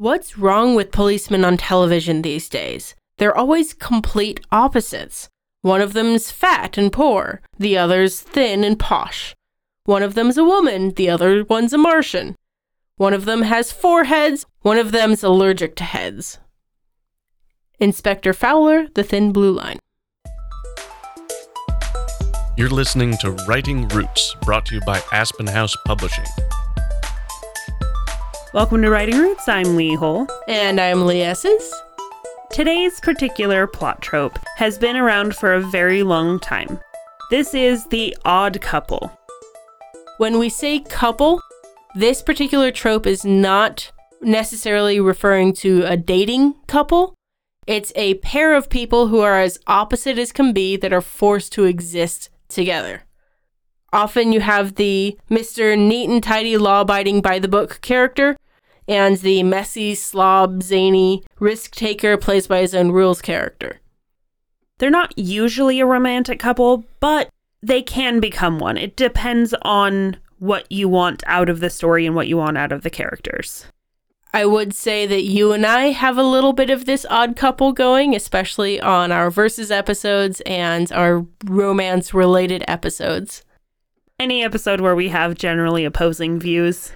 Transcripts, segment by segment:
What's wrong with policemen on television these days? They're always complete opposites. One of them's fat and poor, the other's thin and posh. One of them's a woman, the other one's a Martian. One of them has four heads, one of them's allergic to heads. Inspector Fowler, The Thin Blue Line. You're listening to Writing Roots, brought to you by Aspen House Publishing. Welcome to Writing Roots. I'm Lee Hole. And I'm Lee Esses. Today's particular plot trope has been around for a very long time. This is the odd couple. When we say couple, this particular trope is not necessarily referring to a dating couple. It's a pair of people who are as opposite as can be that are forced to exist together. Often you have the Mr. Neat and Tidy, law abiding by the book character, and the messy, slob, zany, risk taker plays by his own rules character. They're not usually a romantic couple, but they can become one. It depends on what you want out of the story and what you want out of the characters. I would say that you and I have a little bit of this odd couple going, especially on our verses episodes and our romance related episodes. Any episode where we have generally opposing views.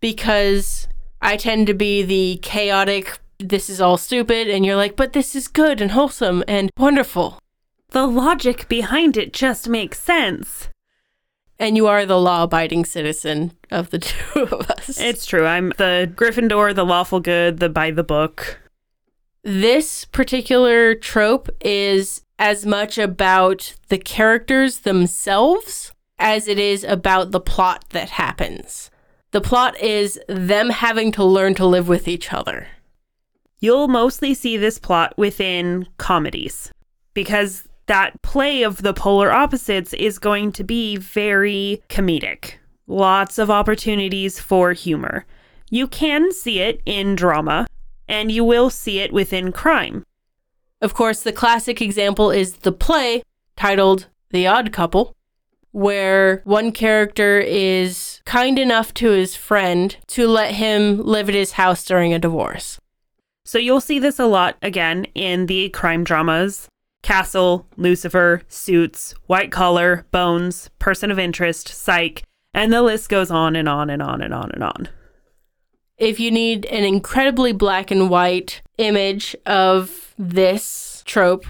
Because I tend to be the chaotic, this is all stupid, and you're like, but this is good and wholesome and wonderful. The logic behind it just makes sense. And you are the law abiding citizen of the two of us. It's true. I'm the Gryffindor, the lawful good, the by the book. This particular trope is as much about the characters themselves as it is about the plot that happens. The plot is them having to learn to live with each other. You'll mostly see this plot within comedies because that play of the polar opposites is going to be very comedic. Lots of opportunities for humor. You can see it in drama, and you will see it within crime. Of course, the classic example is the play titled The Odd Couple, where one character is kind enough to his friend to let him live at his house during a divorce. So you'll see this a lot again in the crime dramas Castle, Lucifer, Suits, White Collar, Bones, Person of Interest, Psych, and the list goes on and on and on and on and on. If you need an incredibly black and white image of this trope,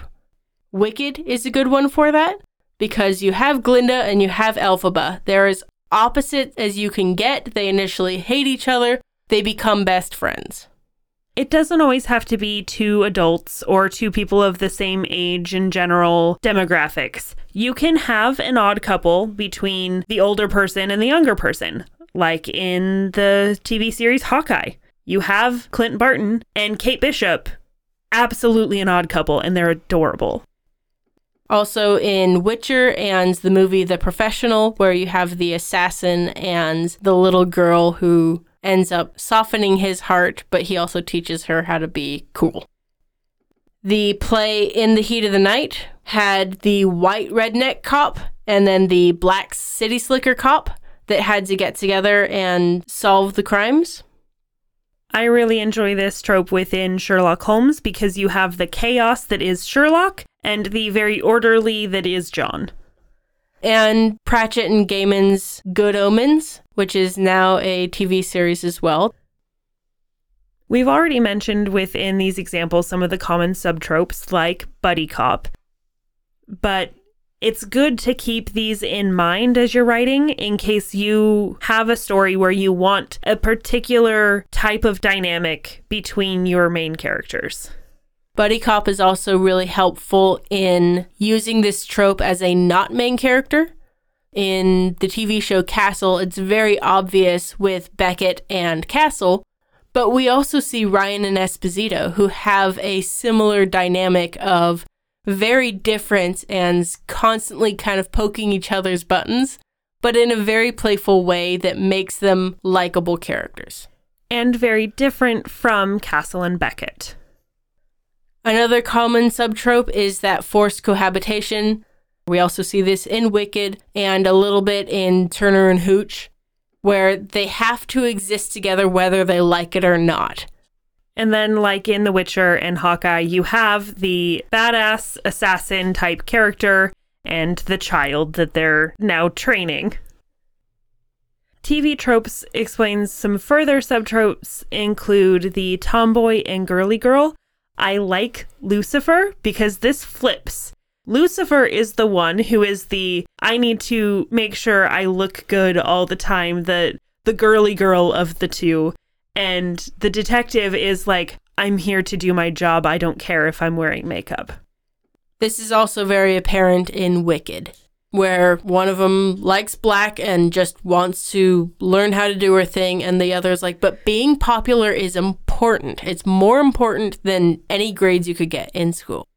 Wicked is a good one for that because you have Glinda and you have Elphaba. They're as opposite as you can get. They initially hate each other, they become best friends it doesn't always have to be two adults or two people of the same age and general demographics. You can have an odd couple between the older person and the younger person, like in the TV series Hawkeye. You have Clint Barton and Kate Bishop, absolutely an odd couple, and they're adorable. Also in Witcher and the movie The Professional, where you have the assassin and the little girl who ends up softening his heart, but he also teaches her how to be cool. The play In the Heat of the Night had the white redneck cop and then the black city slicker cop that had to get together and solve the crimes. I really enjoy this trope within Sherlock Holmes because you have the chaos that is Sherlock and the very orderly that is John and Pratchett and Gaiman's Good Omens, which is now a TV series as well. We've already mentioned within these examples some of the common subtropes like buddy cop. But it's good to keep these in mind as you're writing in case you have a story where you want a particular type of dynamic between your main characters. Buddy Cop is also really helpful in using this trope as a not main character. In the TV show Castle, it's very obvious with Beckett and Castle, but we also see Ryan and Esposito who have a similar dynamic of very different and constantly kind of poking each other's buttons, but in a very playful way that makes them likable characters. And very different from Castle and Beckett. Another common subtrope is that forced cohabitation. We also see this in Wicked and a little bit in Turner and Hooch, where they have to exist together whether they like it or not. And then, like in The Witcher and Hawkeye, you have the badass assassin type character and the child that they're now training. TV tropes explains some further subtropes include the tomboy and girly girl. I like Lucifer because this flips. Lucifer is the one who is the I need to make sure I look good all the time, the the girly girl of the two. And the detective is like, I'm here to do my job. I don't care if I'm wearing makeup. This is also very apparent in Wicked, where one of them likes black and just wants to learn how to do her thing, and the other is like, but being popular is important. It's more important than any grades you could get in school.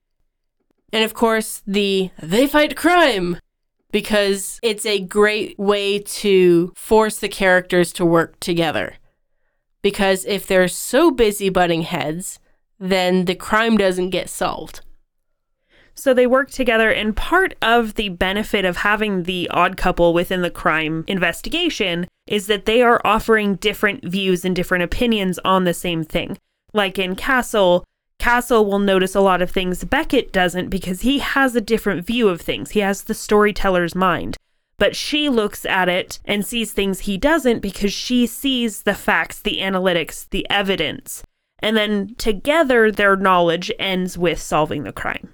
And of course, the they fight crime because it's a great way to force the characters to work together. Because if they're so busy butting heads, then the crime doesn't get solved. So they work together, and part of the benefit of having the odd couple within the crime investigation is that they are offering different views and different opinions on the same thing. Like in Castle, Castle will notice a lot of things Beckett doesn't because he has a different view of things. He has the storyteller's mind. But she looks at it and sees things he doesn't because she sees the facts, the analytics, the evidence. And then together, their knowledge ends with solving the crime.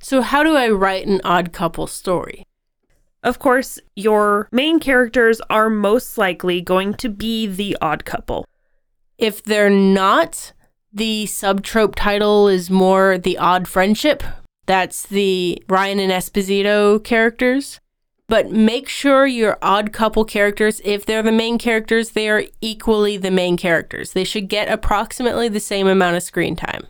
So, how do I write an odd couple story? Of course, your main characters are most likely going to be the odd couple. If they're not, the subtrope title is more the odd friendship. That's the Ryan and Esposito characters. But make sure your odd couple characters, if they're the main characters, they are equally the main characters. They should get approximately the same amount of screen time.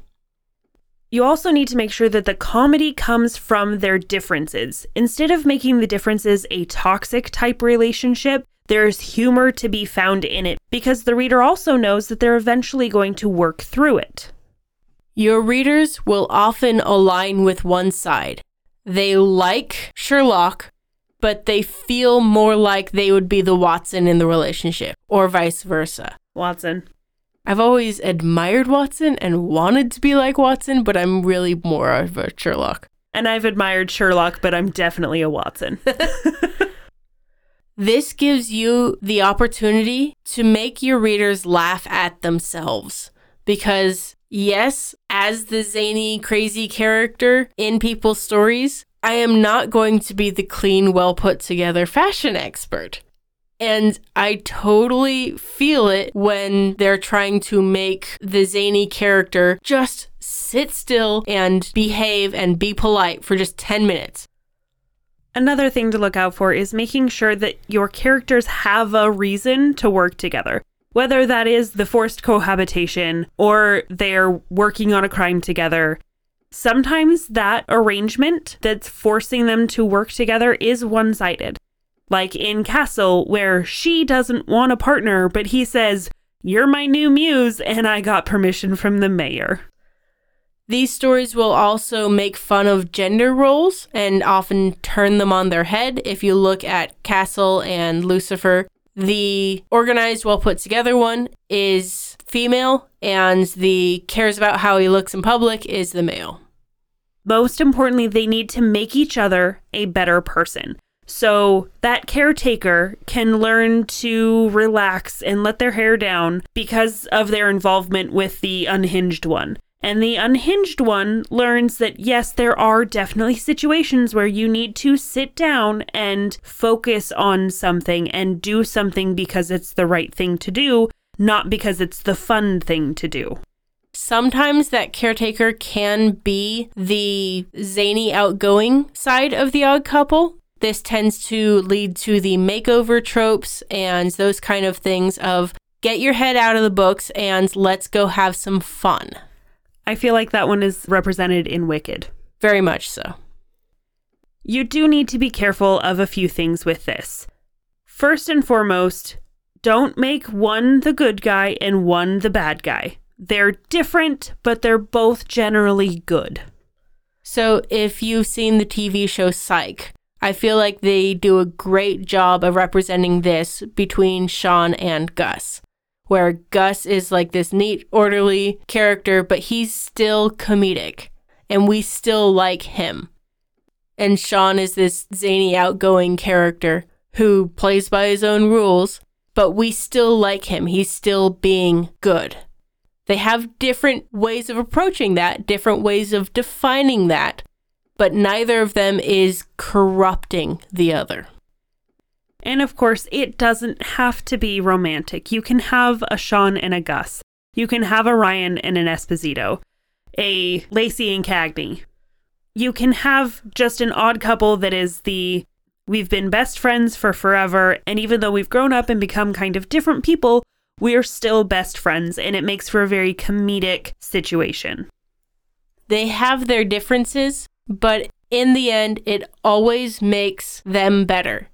You also need to make sure that the comedy comes from their differences. Instead of making the differences a toxic type relationship, there's humor to be found in it because the reader also knows that they're eventually going to work through it. Your readers will often align with one side. They like Sherlock, but they feel more like they would be the Watson in the relationship, or vice versa. Watson. I've always admired Watson and wanted to be like Watson, but I'm really more of a Sherlock. And I've admired Sherlock, but I'm definitely a Watson. this gives you the opportunity to make your readers laugh at themselves. Because, yes, as the zany, crazy character in people's stories, I am not going to be the clean, well put together fashion expert. And I totally feel it when they're trying to make the zany character just sit still and behave and be polite for just 10 minutes. Another thing to look out for is making sure that your characters have a reason to work together. Whether that is the forced cohabitation or they're working on a crime together, sometimes that arrangement that's forcing them to work together is one sided like in Castle, where she doesn't want a partner, but he says, You're my new muse, and I got permission from the mayor. These stories will also make fun of gender roles and often turn them on their head. If you look at Castle and Lucifer, the organized, well put together one is female, and the cares about how he looks in public is the male. Most importantly, they need to make each other a better person. So that caretaker can learn to relax and let their hair down because of their involvement with the unhinged one. And the unhinged one learns that yes, there are definitely situations where you need to sit down and focus on something and do something because it's the right thing to do, not because it's the fun thing to do. Sometimes that caretaker can be the zany, outgoing side of the odd couple, this tends to lead to the makeover tropes and those kind of things of get your head out of the books and let's go have some fun. I feel like that one is represented in Wicked. Very much so. You do need to be careful of a few things with this. First and foremost, don't make one the good guy and one the bad guy. They're different, but they're both generally good. So, if you've seen the TV show Psych, I feel like they do a great job of representing this between Shawn and Gus, where Gus is like this neat, orderly character, but he's still comedic and we still like him. And Shawn is this zany, outgoing character who plays by his own rules, but we still like him. He's still being good. They have different ways of approaching that, different ways of defining that, but neither of them is corrupting the other. And of course, it doesn't have to be romantic. You can have a Shawn and a Gus. You can have a Ryan and an Esposito, a Lacey and Cagney. You can have just an odd couple that is the we've been best friends for forever, and even though we've grown up and become kind of different people, we're still best friends, and it makes for a very comedic situation. They have their differences, but in the end, it always makes them better.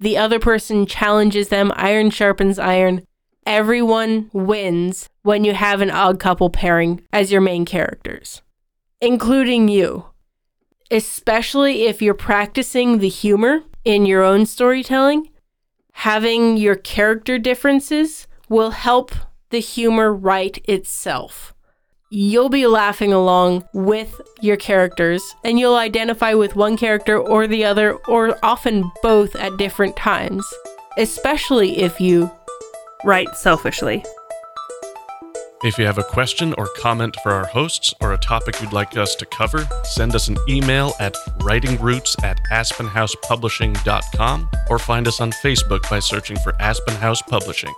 The other person challenges them, iron sharpens iron. Everyone wins when you have an odd couple pairing as your main characters, including you. Especially if you're practicing the humor in your own storytelling, having your character differences will help the humor write itself. You'll be laughing along with your characters, and you'll identify with one character or the other, or often both at different times, especially if you write selfishly. If you have a question or comment for our hosts or a topic you'd like us to cover, send us an email at writingroots at aspenhousepublishing.com or find us on Facebook by searching for Aspen House Publishing.